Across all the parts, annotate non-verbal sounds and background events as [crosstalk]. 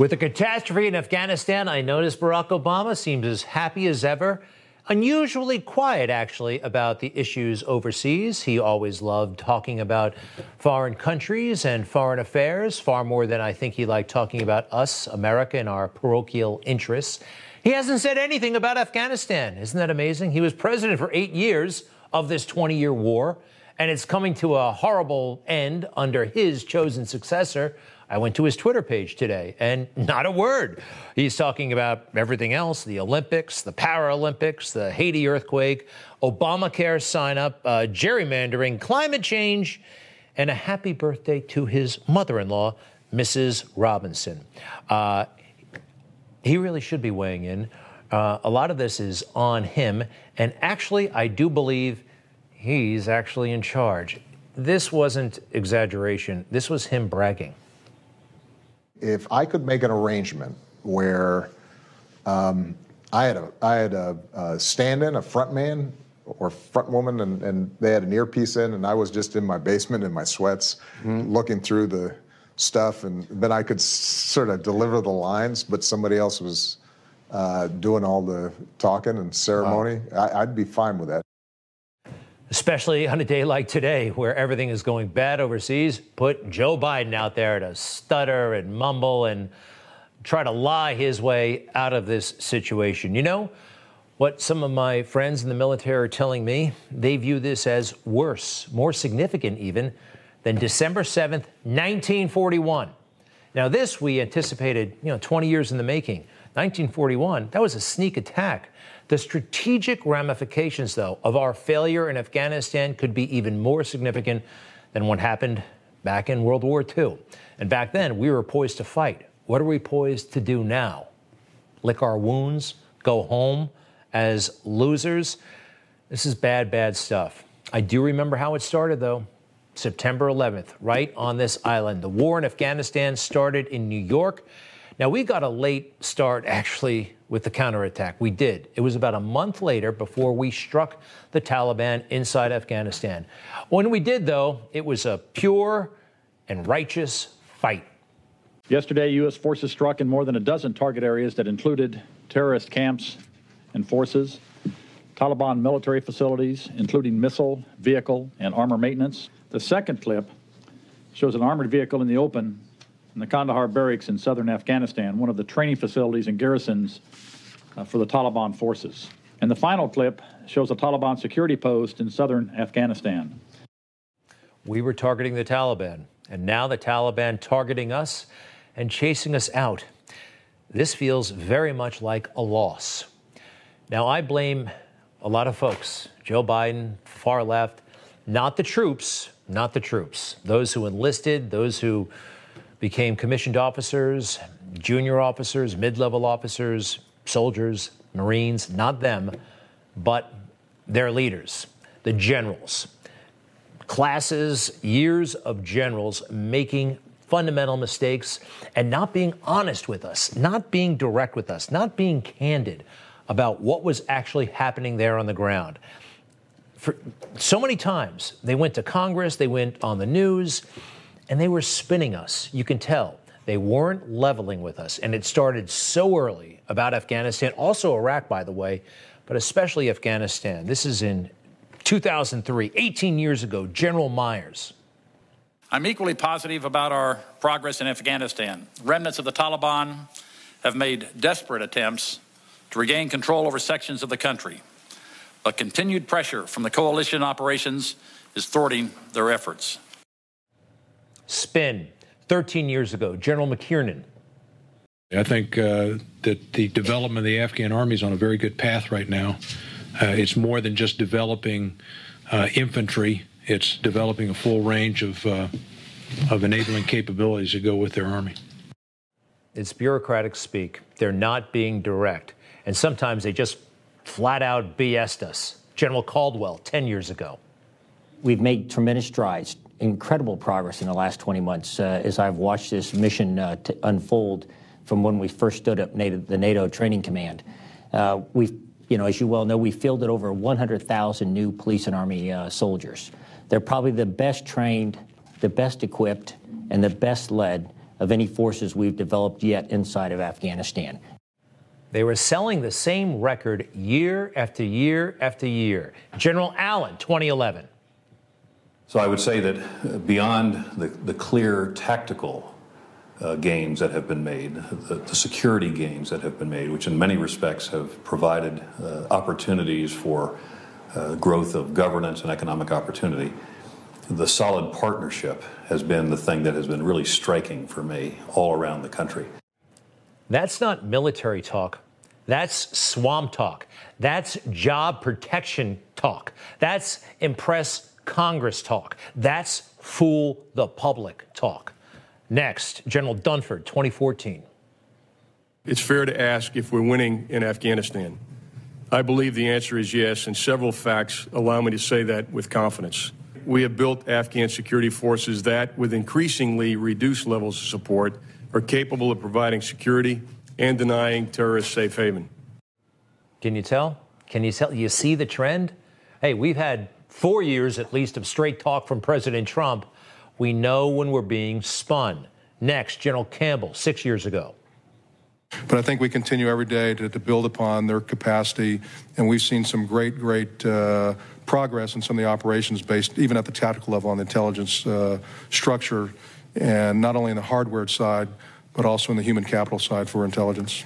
With the catastrophe in Afghanistan, I noticed Barack Obama seems as happy as ever. Unusually quiet, actually, about the issues overseas. He always loved talking about foreign countries and foreign affairs, far more than I think he liked talking about us, America, and our parochial interests. He hasn't said anything about Afghanistan. Isn't that amazing? He was president for eight years of this 20 year war, and it's coming to a horrible end under his chosen successor. I went to his Twitter page today and not a word. He's talking about everything else the Olympics, the Paralympics, the Haiti earthquake, Obamacare sign up, uh, gerrymandering, climate change, and a happy birthday to his mother in law, Mrs. Robinson. Uh, he really should be weighing in. Uh, a lot of this is on him. And actually, I do believe he's actually in charge. This wasn't exaggeration, this was him bragging if I could make an arrangement where um, I had a I had a, a stand-in, a front man or front woman, and, and they had an earpiece in, and I was just in my basement in my sweats, mm-hmm. looking through the stuff, and then I could s- sort of deliver the lines, but somebody else was uh, doing all the talking and ceremony. Wow. I, I'd be fine with that especially on a day like today where everything is going bad overseas. Put Joe Biden out there to stutter and mumble and try to lie his way out of this situation. You know what some of my friends in the military are telling me? They view this as worse, more significant even, than December 7th, 1941. Now, this we anticipated, you know, 20 years in the making. 1941, that was a sneak attack the strategic ramifications, though, of our failure in Afghanistan could be even more significant than what happened back in World War II. And back then, we were poised to fight. What are we poised to do now? Lick our wounds? Go home as losers? This is bad, bad stuff. I do remember how it started, though. September 11th, right on this island. The war in Afghanistan started in New York. Now, we got a late start, actually, with the counterattack. We did. It was about a month later before we struck the Taliban inside Afghanistan. When we did, though, it was a pure and righteous fight. Yesterday, U.S. forces struck in more than a dozen target areas that included terrorist camps and forces, Taliban military facilities, including missile, vehicle, and armor maintenance. The second clip shows an armored vehicle in the open in the Kandahar barracks in southern Afghanistan, one of the training facilities and garrisons uh, for the Taliban forces. And the final clip shows a Taliban security post in southern Afghanistan. We were targeting the Taliban, and now the Taliban targeting us and chasing us out. This feels very much like a loss. Now, I blame a lot of folks Joe Biden, far left, not the troops, not the troops, those who enlisted, those who became commissioned officers, junior officers, mid level officers, soldiers, Marines, not them, but their leaders, the generals. Classes, years of generals making fundamental mistakes and not being honest with us, not being direct with us, not being candid about what was actually happening there on the ground. For so many times, they went to Congress, they went on the news, and they were spinning us. You can tell. They weren't leveling with us. And it started so early about Afghanistan, also Iraq, by the way, but especially Afghanistan. This is in 2003, 18 years ago, General Myers. I'm equally positive about our progress in Afghanistan. Remnants of the Taliban have made desperate attempts to regain control over sections of the country, but continued pressure from the coalition operations is thwarting their efforts. Spin 13 years ago, General McKiernan. I think uh, that the development of the Afghan army is on a very good path right now. Uh, it's more than just developing uh, infantry, it's developing a full range of, uh, of enabling capabilities to go with their army. It's bureaucratic speak. They're not being direct. And sometimes they just flat out BS'd us. General Caldwell, 10 years ago. We've made tremendous strides incredible progress in the last 20 months uh, as I've watched this mission uh, unfold from when we first stood up NATO, the NATO Training Command. Uh, we've, you know, as you well know, we fielded over 100,000 new police and army uh, soldiers. They're probably the best trained, the best equipped, and the best led of any forces we've developed yet inside of Afghanistan. They were selling the same record year after year after year. General Allen, 2011. So I would say that beyond the, the clear tactical uh, gains that have been made, the, the, security gains that have been made, which in many respects have provided uh, opportunities for uh, growth of governance and economic opportunity, the solid partnership has been the thing that has been really striking for me all around the country. That's not military talk. That's swamp talk. That's job protection talk. That's impress Congress talk. That's fool the public talk. Next, General Dunford, 2014. It's fair to ask if we're winning in Afghanistan. I believe the answer is yes, and several facts allow me to say that with confidence. We have built Afghan security forces that, with increasingly reduced levels of support, are capable of providing security and denying terrorists safe haven. Can you tell? Can you tell? You see the trend? Hey, we've had four years at least of straight talk from President Trump, we know when we're being spun. Next, General Campbell, six years ago. But I think we continue every day to, to build upon their capacity, and we've seen some great, great uh, progress in some of the operations based, even at the tactical level, on the intelligence uh, structure, and not only in the hardware side, but also in the human capital side for intelligence.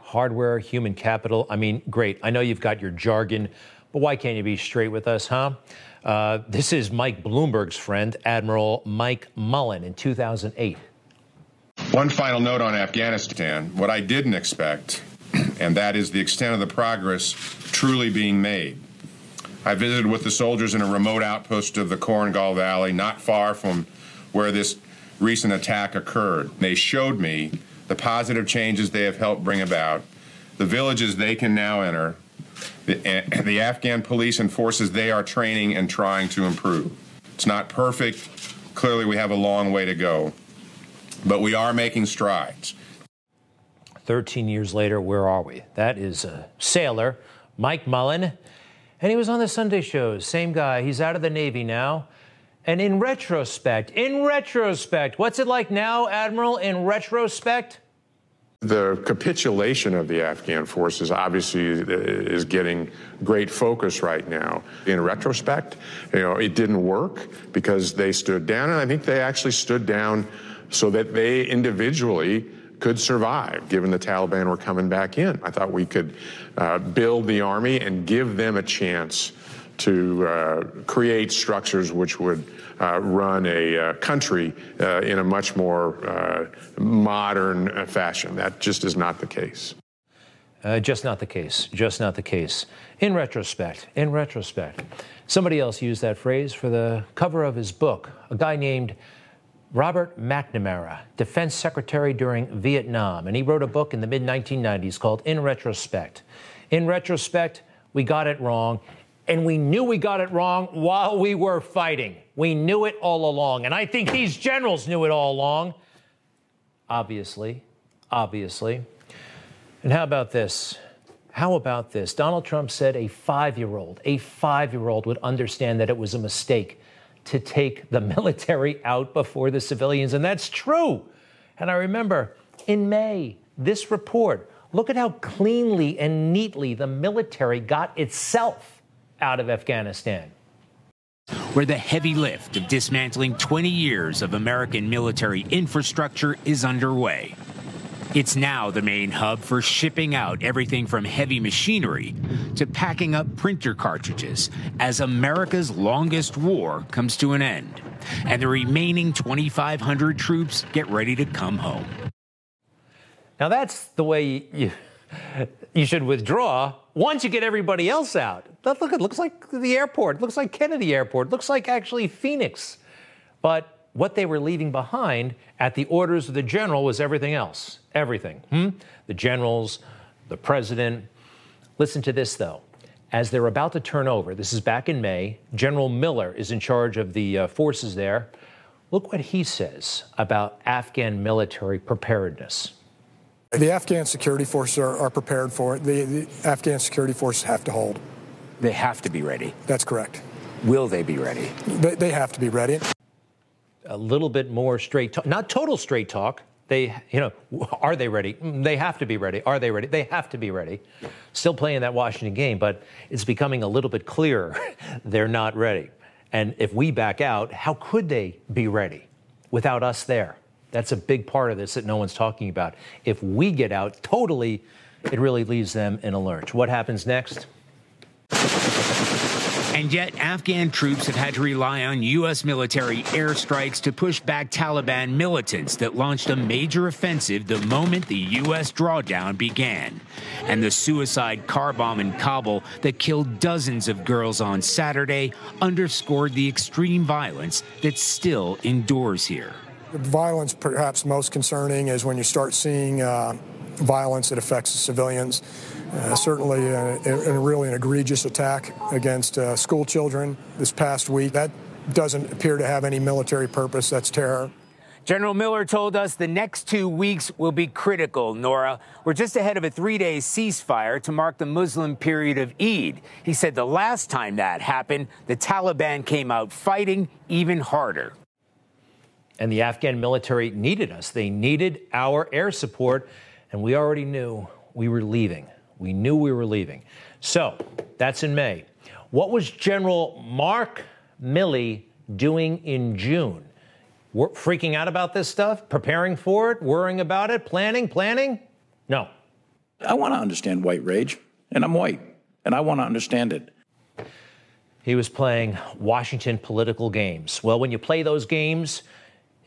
Hardware, human capital. I mean, great. I know you've got your jargon but why can't you be straight with us, huh? Uh, this is Mike Bloomberg's friend, Admiral Mike Mullen, in 2008. One final note on Afghanistan. What I didn't expect, [clears throat] and that is the extent of the progress truly being made. I visited with the soldiers in a remote outpost of the Korengal Valley, not far from where this recent attack occurred. They showed me the positive changes they have helped bring about, the villages they can now enter, the, eh, the Afghan police and forces they are training and trying to improve. It's not perfect. Clearly, we have a long way to go, but we are making strides. 13 years later, where are we? That is a sailor, Mike Mullen, and he was on the Sunday shows. Same guy. He's out of the Navy now. And in retrospect, in retrospect, what's it like now, Admiral, in retrospect? The capitulation of the Afghan forces obviously is getting great focus right now. In retrospect, you know, it didn't work because they stood down, and I think they actually stood down so that they individually could survive, given the Taliban were coming back in. I thought we could uh, build the army and give them a chance to uh, create structures which would uh, run a uh, country uh, in a much more uh, modern fashion. That just is not the case. just not the case. Just not the case. In retrospect, in retrospect, somebody else used that phrase for the cover of his book. A guy named Robert McNamara, defense secretary during Vietnam, and he wrote a book in the mid 1990s called In Retrospect. In retrospect, we got it wrong and we knew we got it wrong while we were fighting. We knew it all along. And I think these generals knew it all along. Obviously. Obviously. And how about this? How about this? Donald Trump said a five year old, a five year old would understand that it was a mistake to take the [laughs] military out before the civilians. And that's true. And I remember in May, this report, look at how cleanly and neatly the military got itself out of Afghanistan. Where the heavy lift of dismantling 20 years of American military infrastructure is underway. It's now the main hub for shipping out everything from heavy machinery to packing up printer cartridges as America's longest war comes to an end and the remaining 2,500 troops get ready to come home. Now, that's the way you, you should withdraw once you get everybody else out. Look, it looks like the airport. Looks like Kennedy Airport. Looks like actually Phoenix. But what they were leaving behind at the orders of the general was everything else. Everything. Hmm? The generals, the president. Listen to this, though. As they're about to turn over, this is back in May, General Miller is in charge of the uh, forces there. Look what he says about Afghan military preparedness. The Afghan security forces are, are prepared for it. The, the, Afghan security forces have to hold. They have to be ready. That's correct. Will they be ready? They, they have to be ready. a little bit more straight talk, not total straight talk. They, you know, are they ready? Mm, They have to be ready. Are they ready? They have to be ready. Still playing that Washington game, but it's becoming a little bit clearer [laughs] they're not ready. And if we back out, how could they be ready without us there? That's a big part of this that no one's talking about. If we get out totally, it really leaves them in a lurch. What happens next? And yet, Afghan troops have had to rely on U.S. military airstrikes to push back Taliban militants that launched a major offensive the moment the U.S. drawdown began. And the suicide car bomb in Kabul that killed dozens of girls on Saturday underscored the extreme violence that still endures here. Violence, perhaps most concerning, is when you start seeing uh, violence that affects the civilians. Uh, certainly, uh, a, a really an egregious attack against uh, school children this past week. That doesn't appear to have any military purpose. That's terror. General Miller told us the next two weeks will be critical, Nora. We're just ahead of a three day ceasefire to mark the Muslim period of Eid. He said the last time that happened, the Taliban came out fighting even harder. And the Afghan military needed us. They needed our air support, and we already knew we were leaving. We knew we were leaving. So that's in May. What was General Mark Milley doing in June? We're freaking out about this stuff, preparing for it, worrying about it, planning, planning? No. I want to understand white rage, and I'm white, and I want to understand it. He was playing Washington political games. Well, when you play those games,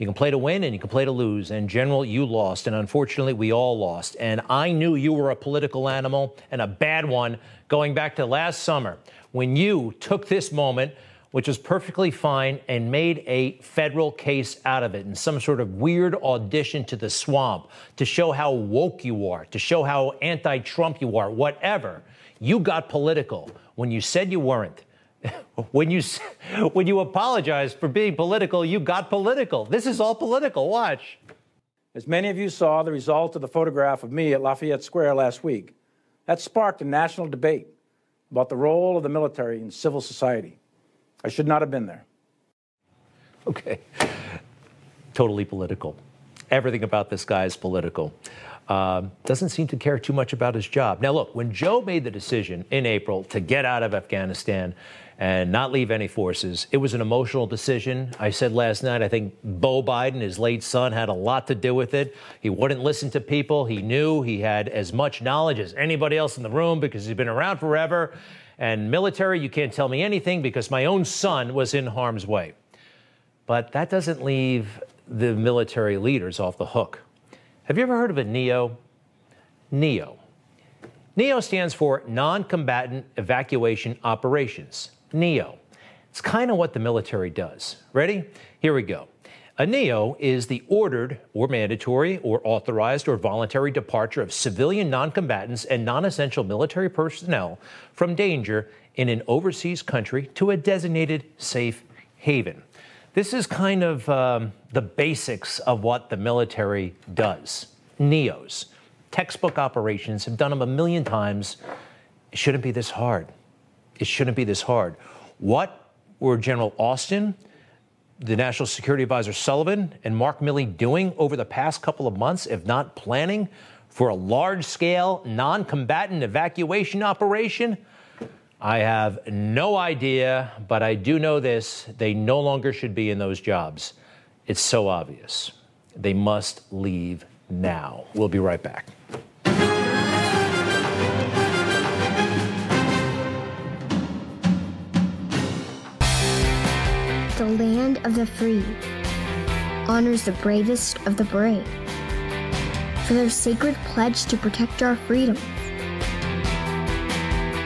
you can play to win and you can play to lose. And, General, you lost. And unfortunately, we all lost. And I knew you were a political animal and a bad one going back to last summer when you took this moment, which was perfectly fine, and made a federal case out of it in some sort of weird audition to the swamp to show how woke you are, to show how anti Trump you are, whatever. You got political when you said you weren't. [laughs] when you when you apologized for being political, you got political. This is all political. Watch. As many of you saw, the result of the photograph of me at Lafayette Square last week, that sparked a national debate about the role of the military in civil society. I should not have been there. Okay. Totally political. Everything about this guy is political. Um, doesn't seem to care too much about his job. Now, look, when Joe made the decision in April to get out of Afghanistan and not leave any forces, it was an emotional decision. I said last night, I think Bo Biden, his late son, had a lot to do with it. He wouldn't listen to people. He knew he had as much knowledge as anybody else in the room because he's been around forever. And military, you can't tell me anything because my own son was in harm's way. But that doesn't leave the military leaders off the hook. Have you ever heard of a NEO? NEO. NEO stands for Non Combatant Evacuation Operations. NEO. It's kind of what the military does. Ready? Here we go. A NEO is the ordered or mandatory or authorized or voluntary departure of civilian noncombatants and non essential military personnel from danger in an overseas country to a designated safe haven. This is kind of um, the basics of what the military does. NEOs. Textbook operations have done them a million times. It shouldn't be this hard. It shouldn't be this hard. What were General Austin, the National Security Advisor Sullivan, and Mark Milley doing over the past couple of months, if not planning for a large scale non combatant evacuation operation? I have no idea, but I do know this they no longer should be in those jobs. It's so obvious. They must leave now. We'll be right back. The land of the free honors the bravest of the brave for their sacred pledge to protect our freedoms,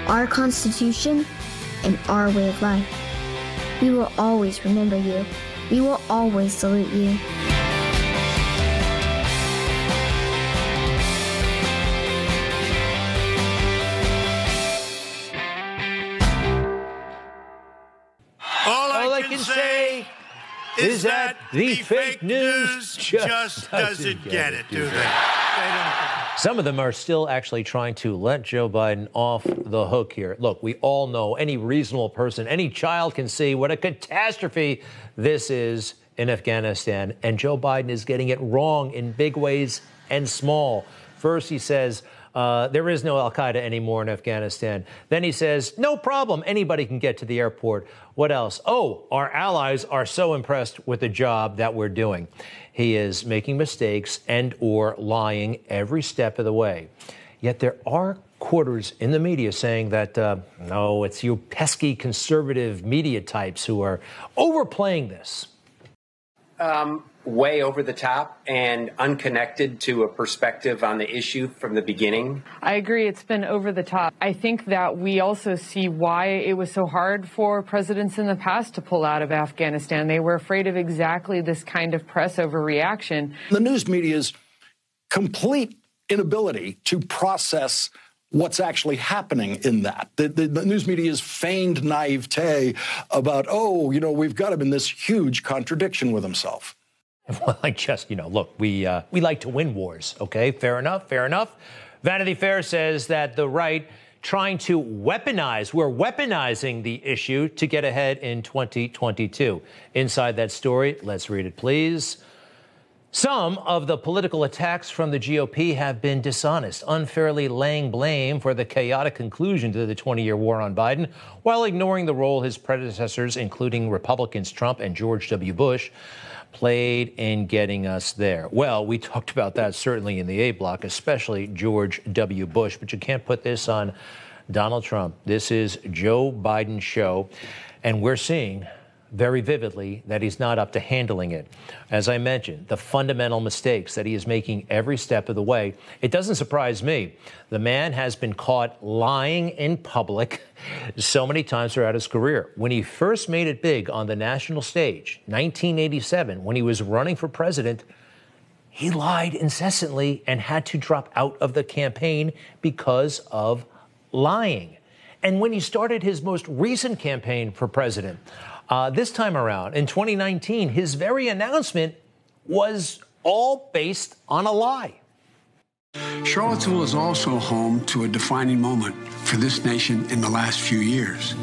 our Constitution, and our way of life. We will always remember you. We will always salute you. Can, say is that the fake news [laughs] just doesn't get it, do they? They. Some of them are still actually trying to let Joe Biden off the hook here. Look, we all know any reasonable person, any child can see what a catastrophe this is. in Afghanistan, and Joe Biden is getting it wrong in big ways and small. First, he says, uh, there is no Al Qaeda anymore in Afghanistan. Then he says, no problem, anybody can get to the airport. What else? Oh, our allies are so impressed with the job that we're doing. He is making mistakes and or lying every step of the way. Yet there are quarters in the media saying that uh, no, it's you pesky conservative media types who are overplaying this. Um, way over the top and unconnected to a perspective on the issue from the beginning. I agree, it's been over the top. I think that we also see why it was so hard for presidents in the past to pull out of Afghanistan. They were afraid of exactly this kind of press overreaction. The news media's complete inability to process what's actually happening in that. The, the, the, news media's feigned naivete about, oh, you know, we've got him in this huge contradiction with himself. [laughs] Well, I just, you know, look, we uh, we like to win wars. Okay, fair enough, fair enough. Vanity Fair says that the right trying to weaponize, we're weaponizing the issue to get ahead in 2022. Inside that story, let's read it, please. Some of the political attacks from the GOP have been dishonest, unfairly laying blame for the chaotic conclusion to the 20 year war on Biden, while ignoring the role his predecessors, including Republicans Trump and George W. Bush, played in getting us there? Well, we talked about that certainly in the A block, especially George W. Bush, but you can't put this on Donald Trump. This is Joe Biden's show, and we're seeing very vividly that he's not up to handling it. As I mentioned, the fundamental mistakes that he is making every step of the way. It doesn't surprise me. The man has been caught lying in public [laughs] so many times throughout his career. When he first made it big on the national stage, 1987, when he was running for president, he lied incessantly and had to drop out of the campaign because of lying. And when he started his most recent campaign for president, uh, this time around, in 2019, his very announcement was all based on a lie. Charlottesville is also home to a defining moment for this nation in the last few years.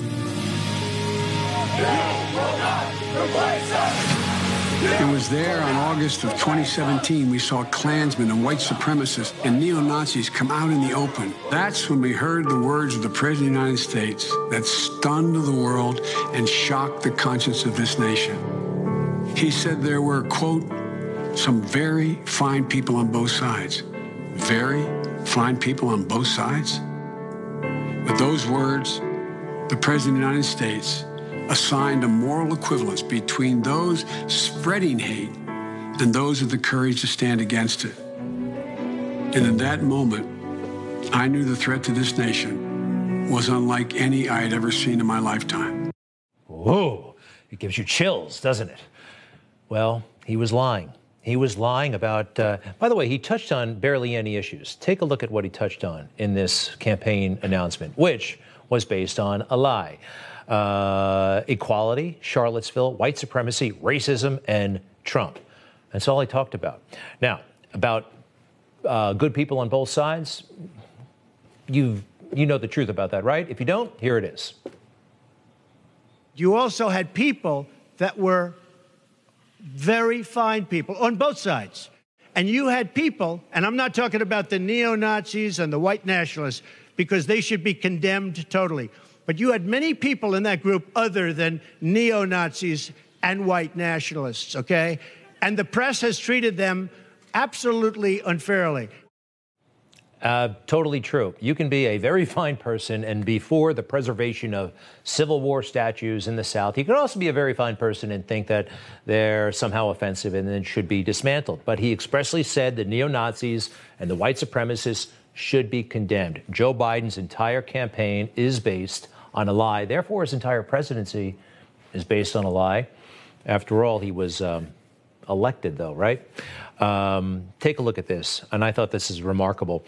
It was there on August of 2017 we saw Klansmen and white supremacists and neo Nazis come out in the open. That's when we heard the words of the President of the United States that stunned the world and shocked the conscience of this nation. He said there were, quote, some very fine people on both sides. Very fine people on both sides? With those words, the President of the United States assigned a moral equivalence between those spreading hate and those with the courage to stand against it. And in that moment, I knew the threat to this nation was unlike any I had ever seen in my lifetime. Whoa, it gives you chills, doesn't it? Well, he was lying. He was lying about, uh, by the way, he touched on barely any issues. Take a look at what he touched on in this campaign announcement, which was based on a lie uh, equality, Charlottesville, white supremacy, racism, and Trump. That's all he talked about. Now, about uh, good people on both sides, you you know the truth about that, right? If you don't, here it is. You also had people that were very fine people on both sides. And you had people, and I'm not talking about the neo Nazis and the white nationalists, because they should be condemned totally. But you had many people in that group other than neo Nazis and white nationalists, okay? And the press has treated them absolutely unfairly. Uh, totally true. You can be a very [laughs] fine person and be for the preservation of Civil War statues in the South. You can also be a very fine person and think that they're somehow offensive and then should be dismantled. But he expressly said the neo Nazis and the white supremacists should be condemned. Joe Biden's entire campaign is based on a lie. Therefore, his entire presidency is based on a lie. After all, he was um, elected, though, right? Um, take a look at this, and I thought this is remarkable.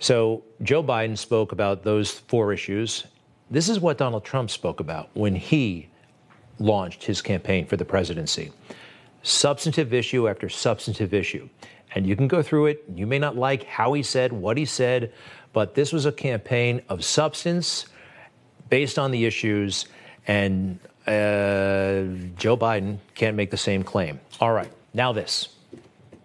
So, Joe Biden spoke about those four issues. This is what Donald Trump spoke about when he launched his campaign for the presidency substantive issue after substantive issue. And you can go through it. You may not like how he said what he said, but this was a campaign of substance based on the issues And uh, Joe Biden can't make the same claim. All right, now this.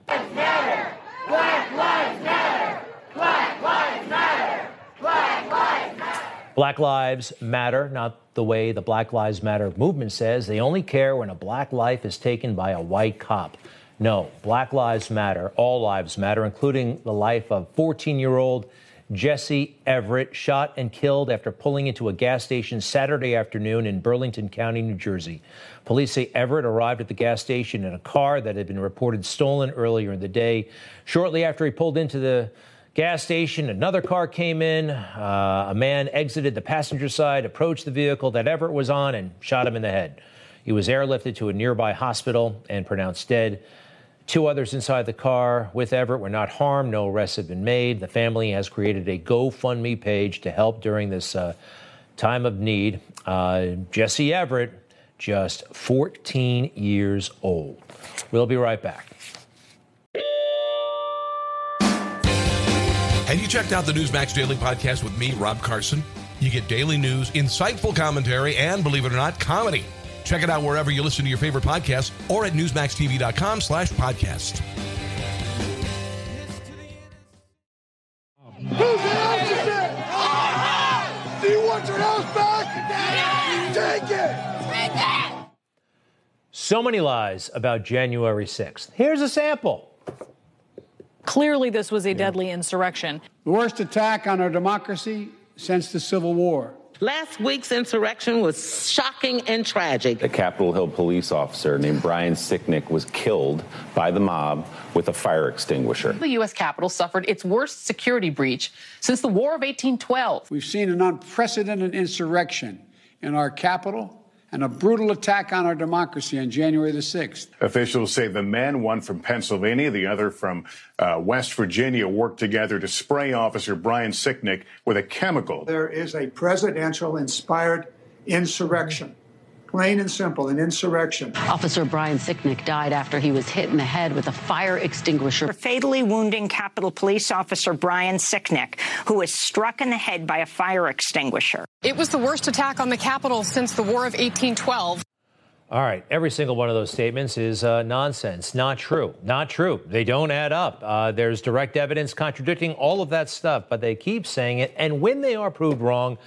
Matter. Black lives matter. Black lives matter. Black lives matter. Black Lives Matter, not the way the Black Lives Matter movement says. They only care when a black life is taken by a white cop. No, Black Lives Matter, all lives matter, including the life of 14 year old Jesse Everett, shot and killed after pulling into a gas station Saturday afternoon in Burlington County, New Jersey. Police say Everett arrived at the gas station in a car that had been reported stolen earlier in the day. Shortly after he pulled into the gas station, another car came in. Uh, a man exited the passenger side, approached the vehicle that Everett was on, and shot him in the head. He was airlifted to a nearby hospital and pronounced dead. Two others inside the car with Everett were not harmed. No arrests have been made. The family has created a GoFundMe page to help during this uh, time of need. Uh, Jesse Everett, just 14 years old. We'll be right back. Have you checked out the Newsmax Daily Podcast with me, Rob Carson? You get daily news, insightful commentary, and believe it or not, comedy. Check it out wherever you listen to your favorite podcast or at newsmaxtv.com slash podcast. Who's the house Do you want your house back? Take it. Take it. So many lies about January 6th. Here's a sample. Clearly, this was a deadly insurrection. The worst attack on our democracy since the Civil War. Last week's insurrection was shocking and tragic. A Capitol Hill police officer named Brian Sicknick was killed by the mob with a fire extinguisher. The U.S. Capitol suffered its worst security breach since the War of 1812. We've seen an unprecedented insurrection in our capital and a brutal attack on our democracy on January the 6th. Officials say the men, one from Pennsylvania, the other from uh, West Virginia, worked together to spray Officer Brian Sicknick with a chemical. There is a presidential inspired insurrection. Plain and simple, an insurrection. Officer Brian Sicknick died after he was hit in the head with a fire extinguisher. Fatally wounding Capitol Police Officer Brian Sicknick, who was struck in the head by a fire extinguisher. It was the worst attack on the Capitol since the War of 1812. All right, every single one of those statements is uh, nonsense, not true, not true. They don't add up. Uh, there's direct evidence contradicting all of that stuff, but they keep saying it, and when they are proved wrong,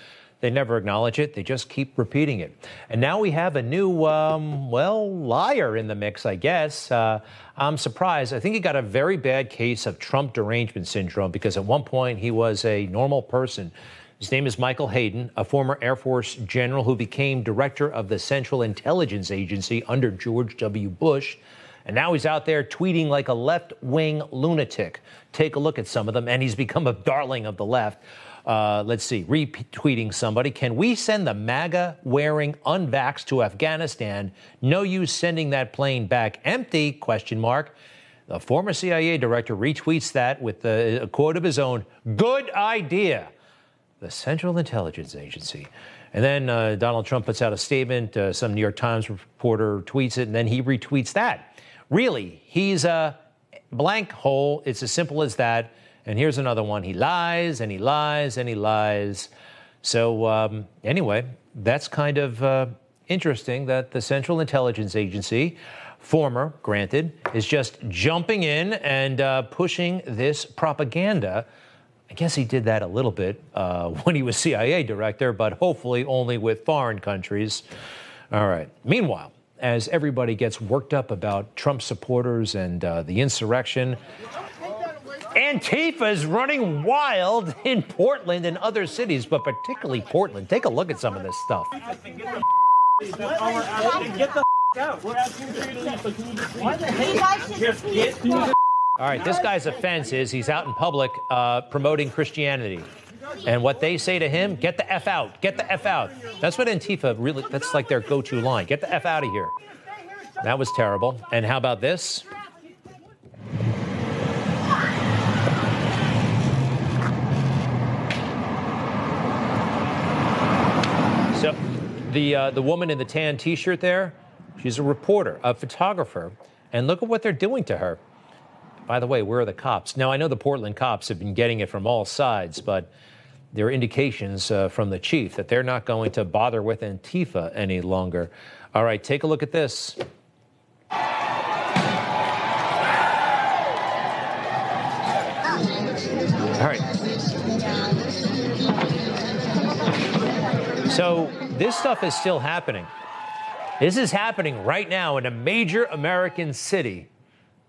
they never acknowledge it. They just keep repeating it. And now we have a new, um, well, liar in the mix, I guess. Uh, I'm surprised. I think he got a very bad case of Trump derangement syndrome because at one point he was a normal person. His name is Michael Hayden, a former Air Force general who became director of the Central Intelligence Agency under George W. Bush. And now he's out there tweeting like a left wing lunatic. Take a look at some of them, and he's become a darling of the left. Uh, let's see, retweeting somebody. Can we send the MAGA wearing unvax to Afghanistan? No use sending that plane back empty? Question mark. The former CIA director retweets that with the, a quote of his own Good idea. The Central Intelligence Agency. And then uh, Donald Trump puts out a statement. Uh, some New York Times reporter tweets it, and then he retweets that. Really, he's a blank hole. It's as simple as that. And here's another one. He lies and he lies and he lies. So, um, anyway, that's kind of uh, interesting that the Central Intelligence Agency, former, granted, is just jumping in and uh, pushing this propaganda. I guess he did that a little bit uh, when he was CIA director, but hopefully only with foreign countries. All right. Meanwhile, as everybody gets worked up about Trump supporters and uh, the insurrection, Antifa is running wild in Portland and other cities, but particularly Portland. Take a look at some of this stuff. All right, this guy's offense is he's out in public uh, promoting Christianity. And what they say to him, get the F out, get the F out. That's what Antifa really, that's like their go to line. Get the F out of here. That was terrible. And how about this? So, the uh, the woman in the tan T-shirt there, she's a reporter, a photographer, and look at what they're doing to her. By the way, where are the cops? Now I know the Portland cops have been getting it from all sides, but there are indications uh, from the chief that they're not going to bother with Antifa any longer. All right, take a look at this. All right. So this stuff is still happening. This is happening right now in a major American city.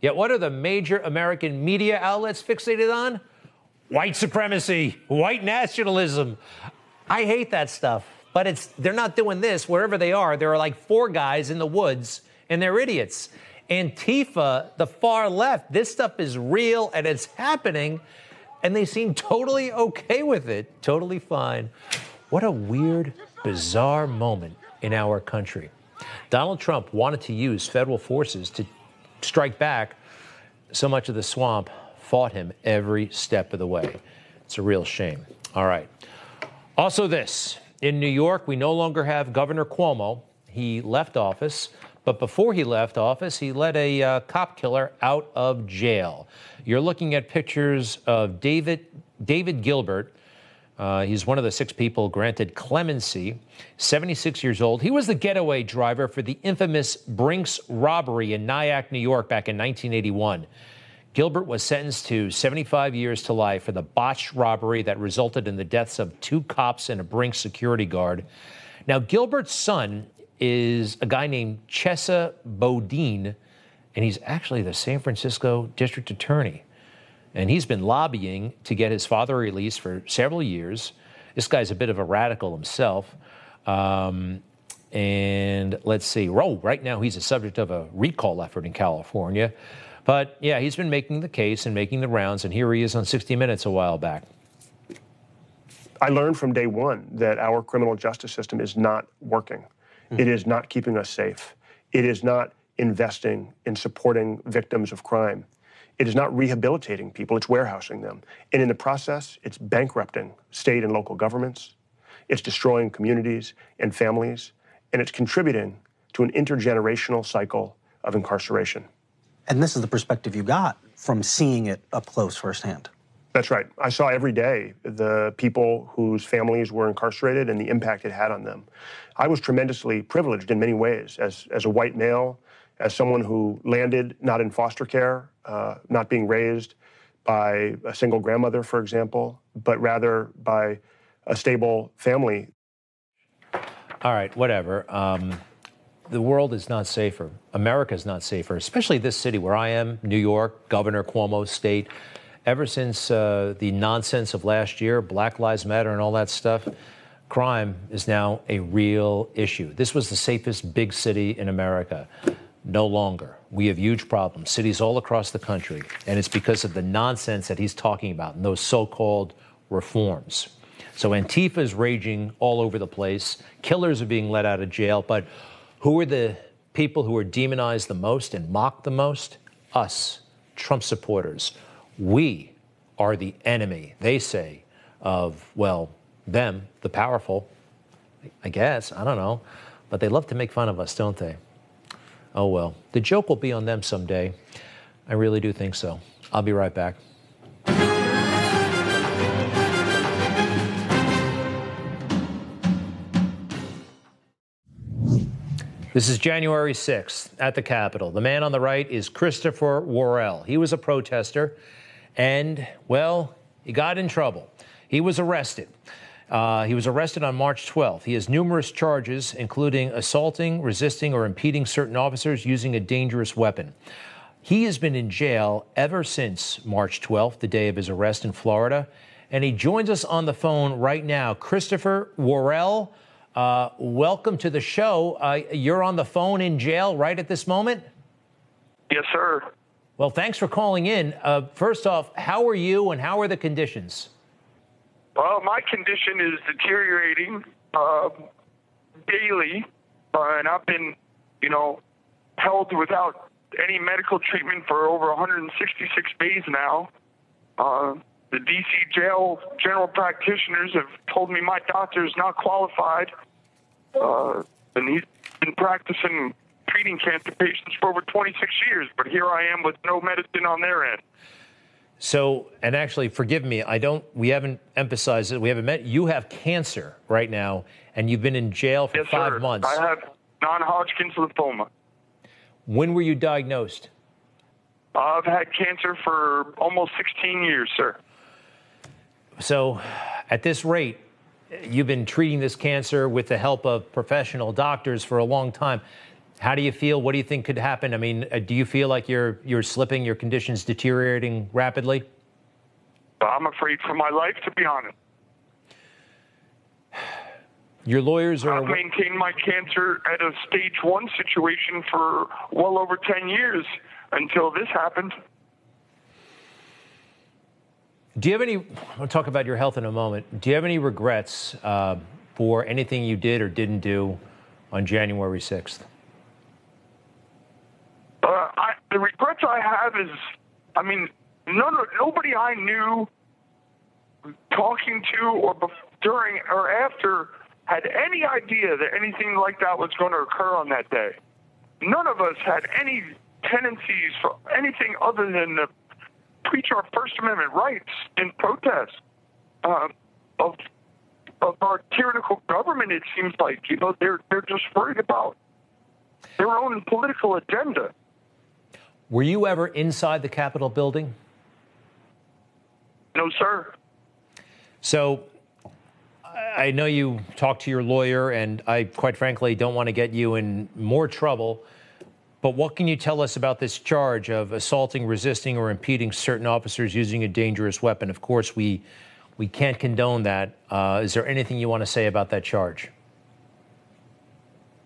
Yet, what are the major American media outlets fixated on? White supremacy, white nationalism. I hate that stuff, but it's they're not doing this wherever they are. There are like four guys in the woods, and they're idiots. Antifa, the far left, this stuff is real and it's happening, and they seem totally okay with it, totally fine. What a weird, bizarre moment in our country. Donald Trump wanted to use federal forces to strike back. So much of the swamp fought him every step of the way. It's a real shame. All right. Also, this in New York, we no longer have Governor Cuomo. He left office, but before he left office, he let a uh, cop killer out of jail. You're looking at pictures of David David Gilbert. Uh, he's one of the six people granted clemency, 76 years old. He was the getaway driver for the infamous Brinks robbery in Nyack, New York, back in 1981. Gilbert was sentenced to 75 years to life for the botched robbery that resulted in the deaths of two cops and a Brinks security guard. Now, Gilbert's son is a guy named Chesa Boudin, and he's actually the San Francisco district attorney. And he's been lobbying to get his father released for several years. This guy's a bit of a radical himself. Um, and let's see, oh, right now he's a subject of a recall effort in California. But yeah, he's been making the case and making the rounds, and here he is on 60 Minutes a while back. I learned from day one that our criminal justice system is not working. Mm-hmm. It is not keeping us safe. It is not investing in supporting victims of crime. It is not rehabilitating people, it's warehousing them. And in the process, it's bankrupting state and local governments, it's destroying communities and families, and it's contributing to an intergenerational cycle of incarceration. And this is the perspective you got from seeing it up close firsthand. That's right. I saw every day the people whose families were incarcerated and the impact it had on them. I was tremendously privileged in many ways as, as a white male, as someone who landed not in foster care, uh, not being raised by a single grandmother, for example, but rather by a stable family. All right, whatever. Um, the world is not safer. America is not safer, especially this city where I am, New York, Governor Cuomo's state. Ever since uh, the nonsense of last year, Black Lives Matter and all that stuff, crime is now a real issue. This was the safest big city in America. No longer. We have huge problems, cities all across the country, and it's because of the nonsense that he's talking about and those so called reforms. So Antifa is raging all over the place. Killers are being let out of jail, but who are the people who are demonized the most and mocked the most? Us, Trump supporters. We are the enemy, they say, of, well, them, the powerful. I guess. I don't know. But they love to make fun of us, don't they? Oh, well. The joke will be on them someday. I really do think so. I'll be right back. This is January 6th at the Capitol. The man on the right is Christopher Worrell. He was a protester, and, well, he got in trouble. He was arrested. Uh, he was arrested on March 12th. He has numerous charges, including assaulting, resisting, or impeding certain officers using a dangerous weapon. He has been in jail ever since March 12th, the day of his arrest in Florida. And he joins us on the phone right now. Christopher Worrell, uh, welcome to the show. Uh, you're on the phone in jail right at this moment? Yes, sir. Well, thanks for calling in. Uh, first off, how are you and how are the conditions? Well, my condition is deteriorating uh, daily, uh, and I've been, you know, held without any medical treatment for over 166 days now. Uh, the DC jail general practitioners have told me my doctor is not qualified, uh, and he's been practicing treating cancer patients for over 26 years. But here I am with no medicine on their end. So, and actually, forgive me, I don't, we haven't emphasized it. We haven't met. You have cancer right now, and you've been in jail for Yes, five sir. months. I have non-Hodgkin's lymphoma. When were you diagnosed? I've had cancer for almost 16 years, sir. So, at this rate, you've been treating this cancer with the help of professional doctors for a long time. How do you feel? What do you think could happen? I mean, uh, do you feel like you're you're slipping, your condition's deteriorating rapidly? I'm afraid for my life, to be honest. [sighs] Your lawyers are I've maintained my cancer at a stage one situation for well over 10 years until this happened. Do you have any? I'll talk about your health in a moment. Do you have any regrets uh, for anything you did or didn't do on January 6th? Uh, I, the regrets I have is, I mean, none, nobody I knew talking to or during or after had any idea that anything like that was going to occur on that day. None of us had any tendencies for anything other than to preach our First Amendment rights in protest uh, of of our tyrannical government. It seems like you know they're they're just worried about their own political agenda. Were you ever inside the Capitol building? No, sir. So I know you talked to your lawyer, and I quite frankly don't want to get you in more trouble. But what can you tell us about this charge of assaulting, resisting, or impeding certain officers using a dangerous weapon? Of course, we we can't condone that. Uh, is there anything you want to say about that charge?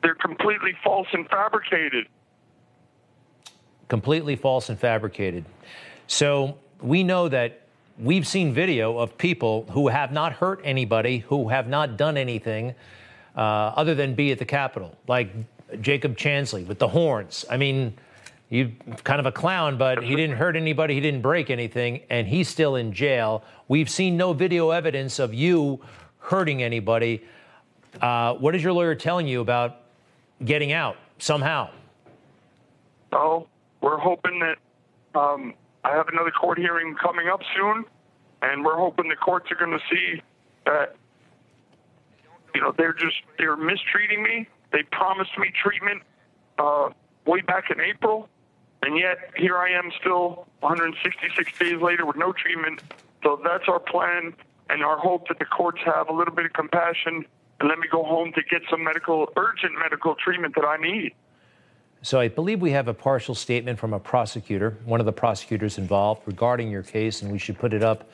They're completely false and fabricated. Completely false and fabricated. So we know that we've seen video of people who have not hurt anybody, who have not done anything uh, other than be at the Capitol, like Jacob Chansley with the horns. I mean, you kind of a clown, but he didn't hurt anybody, he didn't break anything, and he's still in jail. We've seen no video evidence of you hurting anybody. Uh, what is your lawyer telling you about getting out somehow? Oh, we're hoping that um, I have another court hearing coming up soon, and we're hoping the courts are going to see that you know they're just they're mistreating me. They promised me treatment uh, way back in April, and yet here I am still 166 days later with no treatment. So that's our plan and our hope that the courts have a little bit of compassion and let me go home to get some medical urgent medical treatment that I need. So I believe we have a partial statement from a prosecutor, one of the prosecutors involved, regarding your case, and we should put it up.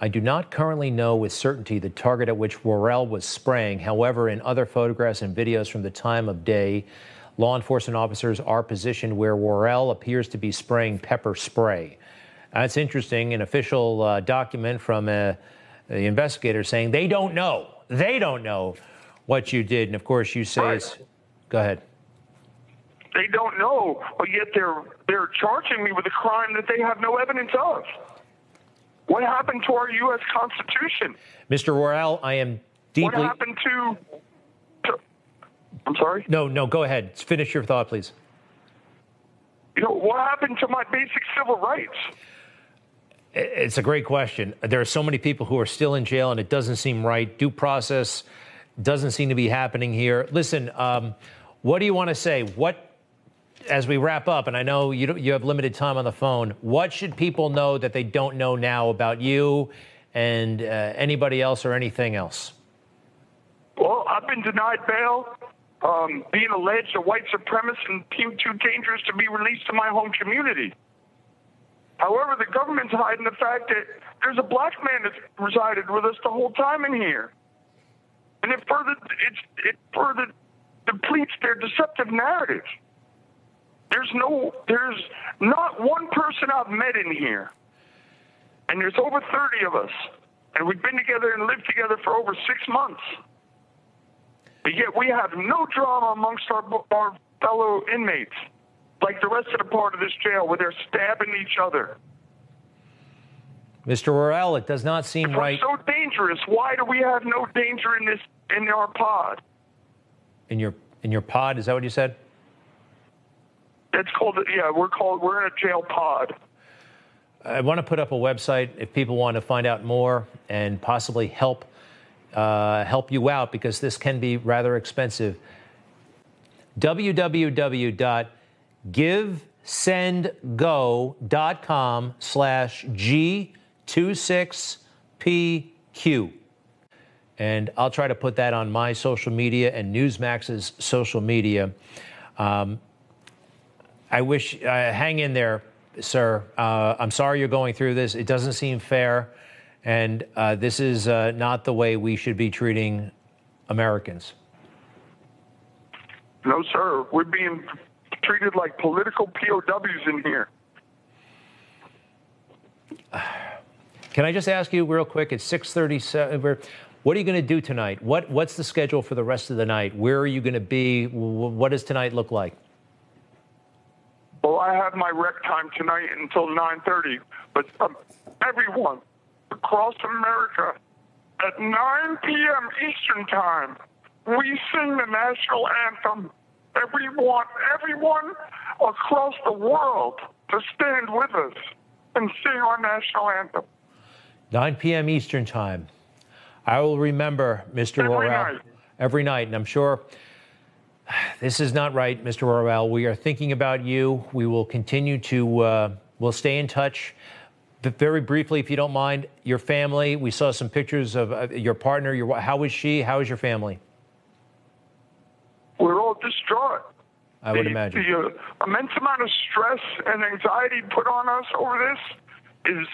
I do not currently know with certainty the target at which Worrell was spraying. However, in other photographs and videos from the time of day, law enforcement officers are positioned where Worrell appears to be spraying pepper spray. That's interesting. An official uh, document from uh, the investigator saying they don't know. They don't know what you did. And of course, you say it's. Go ahead. They don't know, but yet they're they're charging me with a crime that they have no evidence of. What happened to our U.S. Constitution? Mr. Worrell, I am deeply. What happened to, to? I'm sorry. No, no, go ahead. Finish your thought, please. You know what happened to my basic civil rights? It's a great question. There are so many people who are still in jail, and it doesn't seem right. Due process doesn't seem to be happening here. Listen, um, what do you want to say? What, as we wrap up, and I know you you have limited time on the phone. What should people know that they don't know now about you and uh, anybody else or anything else? Well, I've been denied bail, um, being alleged a white supremacist and deemed too dangerous to be released to my home community. However, the government's hiding the fact that there's a black man that's resided with us the whole time in here, and it further it further depletes their deceptive narrative. There's no, there's not one person I've met in here, and there's over 30 of us, and we've been together and lived together for over six months. But yet we have no drama amongst our, our fellow inmates, like the rest of the part of this jail, where they're stabbing each other. Mr. Worrell, it does not seem If right we're so dangerous, why do we have no danger in this in our pod? in your in your pod. Is that what you said? It's called yeah, we're called we're in a jail pod. I want to put up a website if people want to find out more and possibly help uh, help you out because this can be rather expensive. www.givesendgo.com slash G26PQ. And I'll try to put that on my social media and Newsmax's social media. Um, I wish, uh, hang in there, sir. Uh, I'm sorry you're going through this. It doesn't seem fair. And uh, this is uh, not the way we should be treating Americans. No, sir. We're being treated like political POWs in here. [sighs] Can I just ask you real quick? It's 6:37. What are you going to do tonight? What What's the schedule for the rest of the night? Where are you going to be? What does tonight look like? Well, I have my rec time tonight until 9:30, but um, everyone across America at 9 p.m. Eastern Time, we sing the national anthem. Everyone, everyone across the world to stand with us and sing our national anthem. 9 p.m. Eastern Time. I will remember, Mr. Every Worrell, night. every night, and I'm sure this is not right, Mr. Worrell. We are thinking about you. We will continue to, uh, we'll stay in touch. But very briefly, if you don't mind, your family. We saw some pictures of uh, your partner. Your, how is she? How is your family? We're all distraught. I would the, imagine. The uh, immense amount of stress and anxiety put on us over this is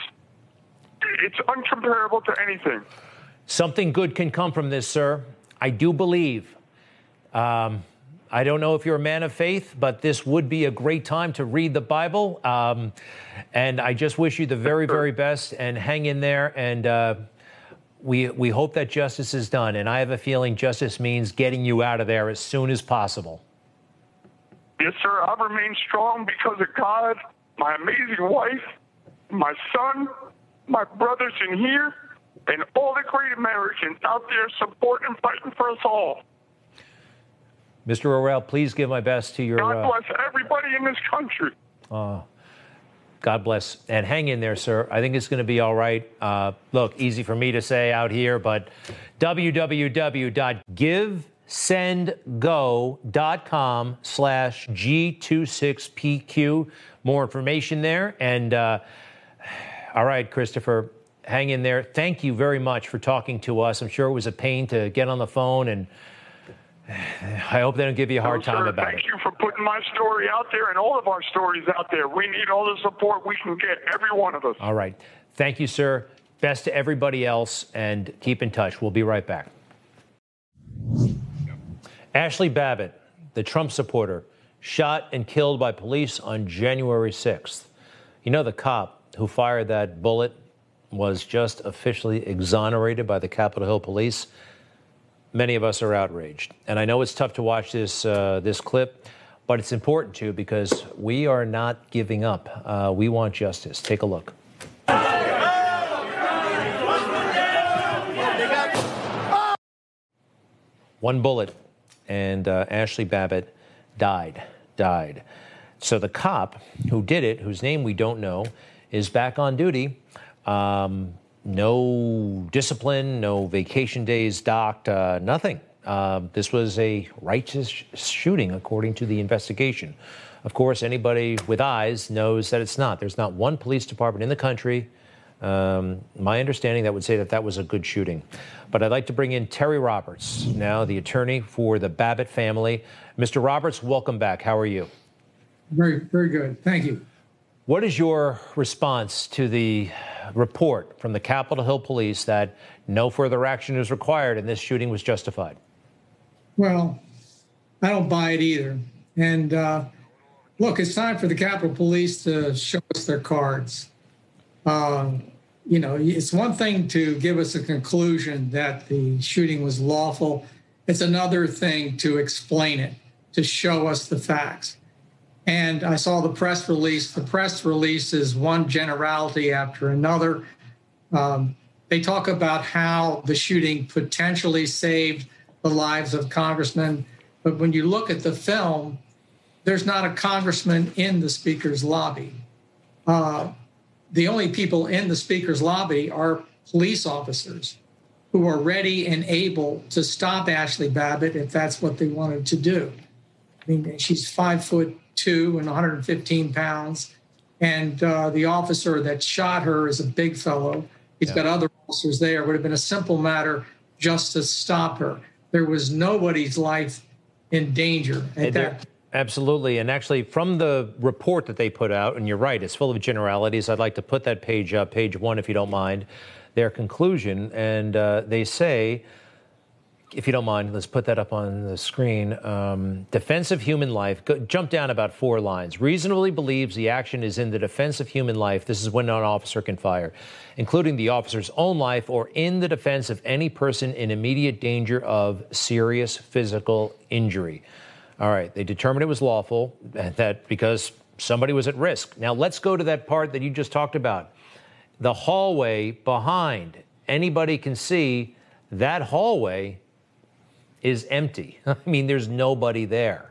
it's uncomparable to anything. Something good can come from this, sir. I do believe. Um, I don't know if you're a man of faith, but this would be a great time to read the Bible. Um, and I just wish you the very, very best and hang in there. And uh, we, we hope that justice is done. And I have a feeling justice means getting you out of there as soon as possible. Yes, sir. I remain strong because of God, my amazing wife, my son, my brothers in here, and all the great Americans out there supporting and fighting for us all. Mr. Worrell, please give my best to your. God uh, bless everybody in this country. Uh, God bless. And hang in there, sir. I think it's going to be all right. Uh, look, easy for me to say out here, but www.givesendgo.com slash G26PQ. More information there. And uh, all right, Christopher, hang in there. Thank you very much for talking to us. I'm sure it was a pain to get on the phone and [sighs] I hope they don't give you a hard No, time sir, about thank it. you for putting my story out there and all of our stories out there. We need all the support we can get, every one of us. All right. Thank you, sir. Best to everybody else, and keep in touch. We'll be right back. Ashli Babbitt, the Trump supporter, shot and killed by police on January 6th. You know, the cop who fired that bullet was just officially exonerated by the Capitol Hill police. Many of us are outraged. And I know it's tough to watch this, uh, this clip, but it's important to because we are not giving up. Uh, we want justice. Take a look. One bullet, and uh, Ashli Babbitt died. Died. So the cop who did it, whose name we don't know, is back on duty. Um, no discipline, no vacation days docked, uh, nothing. Uh, this was a righteous sh- shooting, according to the investigation. Of course, anybody with eyes knows that it's not. There's not one police department in the country, um, my understanding, that would say that that was a good shooting. But I'd like to bring in Terry Roberts, now the attorney for the Babbitt family. Mr. Roberts, welcome back. How are you? Very, very good. Thank you. What is your response to the report from the Capitol Hill Police that no further action is required and this shooting was justified? Well, I don't buy it either. And uh, look, it's time for the Capitol Police to show us their cards. Um, you know, it's one thing to give us a conclusion that the shooting was lawful. It's another thing to explain it, to show us the facts. And I saw the press release. The press release is one generality after another. Um, they talk about how the shooting potentially saved the lives of congressmen. But when you look at the film, there's not a congressman in the speaker's lobby. Uh, the only people in the speaker's lobby are police officers who are ready and able to stop Ashli Babbitt if that's what they wanted to do. I mean, she's five foot two and 115 pounds, and uh, the officer that shot her is a big fellow. He's yeah. got other officers there. It would have been a simple matter just to stop her. There was nobody's life in danger at that. Absolutely. And actually, from the report that they put out, and you're right, it's full of generalities. I'd like to put that page up, page one, if you don't mind, their conclusion. And uh, they say, if you don't mind, let's put that up on the screen. Um, defense of human life, go, jump down about four lines. Reasonably believes the action is in the defense of human life. This is when an officer can fire, including the officer's own life or in the defense of any person in immediate danger of serious physical injury. All right, they determined it was lawful, that because somebody was at risk. Now let's go to that part that you just talked about. The hallway behind. Anybody can see that hallway is empty. [laughs] I mean, there's nobody there.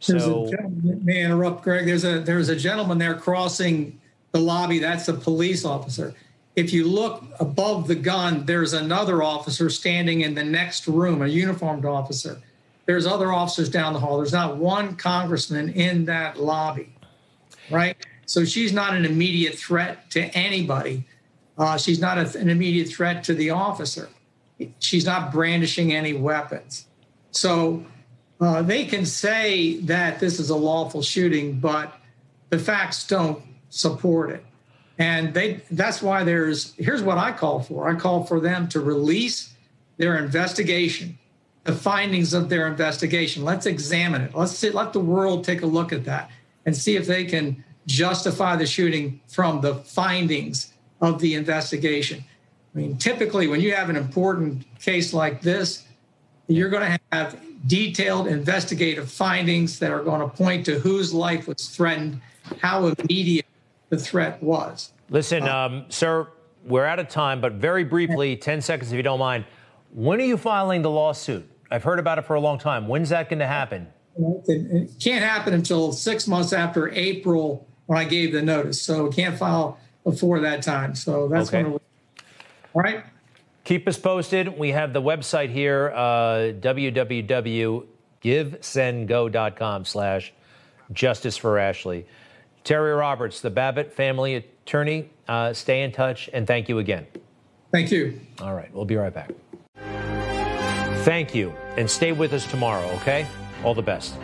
So, may I interrupt, Greg? There's a there's a gentleman there crossing the lobby. That's a police officer. If you look above the gun, there's another officer standing in the next room, a uniformed officer. There's other officers down the hall. There's not one congressman in that lobby, right? So she's not an immediate threat to anybody. Uh, she's not a, an immediate threat to the officer. She's not brandishing any weapons. So uh, they can say that this is a lawful shooting, but the facts don't support it. And they that's why there's here's what I call for. I call for them to release their investigation the findings of their investigation. Let's examine it. Let's see, let the world take a look at that and see if they can justify the shooting from the findings of the investigation. I mean, typically, when you have an important case like this, you're going to have detailed investigative findings that are going to point to whose life was threatened, how immediate the threat was. Listen, uh, um, sir, we're out of time, but very briefly, 10 seconds if you don't mind. When are you filing the lawsuit? I've heard about it for a long time. When's that going to happen? It can't happen until six months after April when I gave the notice. So can't file before that time. So that's okay. when. All right. Keep us posted. We have the website here, uh, www.givesendgo.com slash justice for Ashley. Terry Roberts, the Babbitt family attorney, uh, stay in touch and thank you again. Thank you. All right. We'll be right back. Thank you, and stay with us tomorrow, okay? All the best.